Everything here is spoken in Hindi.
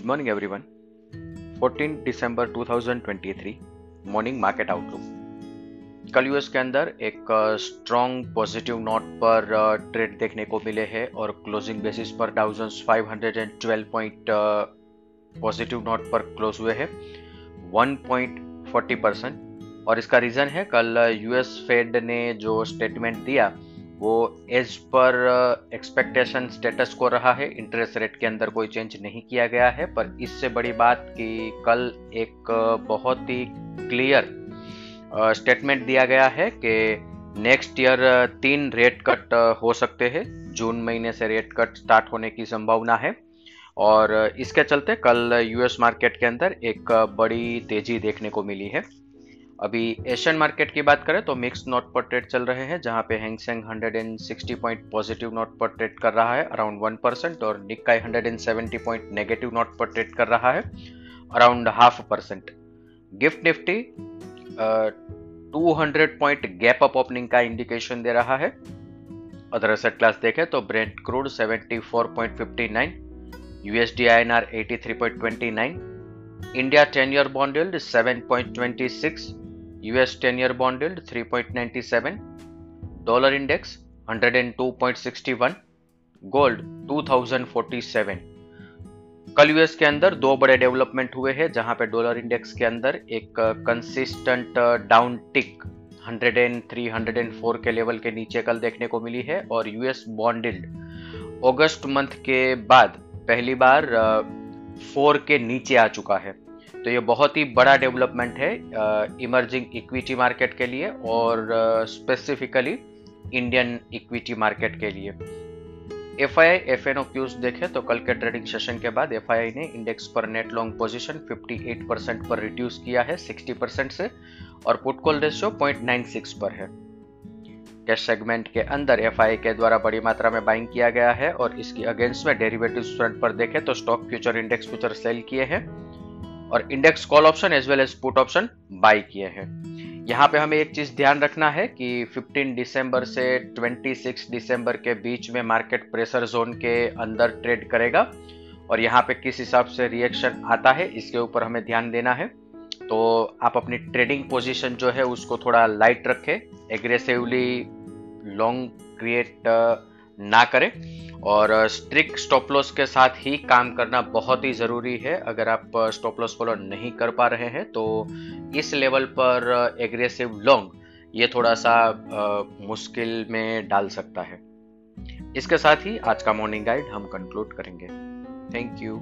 Good morning, everyone. 14 दिसंबर 2023 मॉर्निंग मार्केट आउटलुक कल यूएस के अंदर एक स्ट्रॉन्ग पॉजिटिव नोट पर ट्रेड देखने को मिले हैं और क्लोजिंग बेसिस पर Dow Jones 512 point positive note पर क्लोज हुए हैं 1.40 परसेंट और इसका रीज़न है कल यूएस फेड ने जो स्टेटमेंट दिया वो एज पर एक्सपेक्टेशन स्टेटस को रहा है इंटरेस्ट रेट के अंदर कोई चेंज नहीं किया गया है पर इससे बड़ी बात कि कल एक uh, बहुत ही क्लियर स्टेटमेंट uh, दिया गया है कि नेक्स्ट ईयर uh, तीन रेट कट हो सकते हैं। जून महीने से रेट कट स्टार्ट होने की संभावना है। और इसके चलते कल यूएस मार्केट के अंदर एक बड़ी तेज़ी देखने को मिली है। अभी एशियन मार्केट की बात करें तो मिक्स नोट पर ट्रेड चल रहे हैं, जहाँ पे Hang Seng 160 point positive note पर ट्रेड कर रहा है अराउंड वन परसेंट और निकाई 170 पॉइंट नेगेटिव नोट पर ट्रेड कर रहा है around half percent GIFT Nifty two hundred point gap up opening का इंडिकेशन दे रहा है। अदर एसेट क्लास देखें तो brent crude 74.59 USD INR 83.29 India 10 year bond yield 7.26 US 10 year bond yield 3.97, dollar index 102.61, gold 2047 कल यूएस के अंदर दो बड़े डेवलपमेंट हुए हैं जहाँ पे डॉलर इंडेक्स के अंदर एक कंसिस्टेंट डाउन टिक 103 104 के लेवल के नीचे कल देखने को मिली है और यूएस बॉन्ड अगस्त मंथ के बाद पहली बार फोर के नीचे आ चुका है। तो ये बहुत ही बड़ा डेवलपमेंट है इमर्जिंग इक्विटी मार्केट के लिए और स्पेसिफिकली इंडियन इक्विटी मार्केट के लिए। F I I F N O cues देखे तो कल के ट्रेडिंग सेशन के बाद एफ़ आई आई ने इंडेक्स पर नेट लॉन्ग पोजीशन 58 परसेंट पर रिड्यूस किया है 60 परसेंट से, और पुट कॉल रेशियो 0.96 पर है। कैश सेगमेंट के अंदर एफ़ के द्वारा बड़ी मात्रा में बाइंग किया गया है और इसकी अगेंस्ट में डेरिवेटिव फ्रंट पर देखें तो stock future index future sell किए हैं। और index call option as well as put option buy किए हैं। यहाँ पे हमें एक चीज़ ध्यान रखना है कि 15 दिसंबर से 26 दिसंबर के बीच में मार्केट प्रेशर जोन के अंदर ट्रेड करेगा और यहाँ पे किस हिसाब से रिएक्शन आता है, इसके ऊपर हमें ध्यान देना है। तो आप अपनी ट्रेडिंग पोजीशन जो है उसको थोड़ा लाइट रखें एग्रेसिवली लॉन्ग क्रिएट ना करें। और स्ट्रिक्ट स्टॉप लॉस के साथ ही काम करना बहुत ही ज़रूरी है। अगर आप स्टॉप लॉस फॉलो नहीं कर पा रहे हैं तो इस लेवल पर एग्रेसिव लॉन्ग ये थोड़ा सा आ, मुश्किल में डाल सकता है। इसके साथ ही आज का मॉर्निंग गाइड हम कंक्लूड करेंगे। Thank you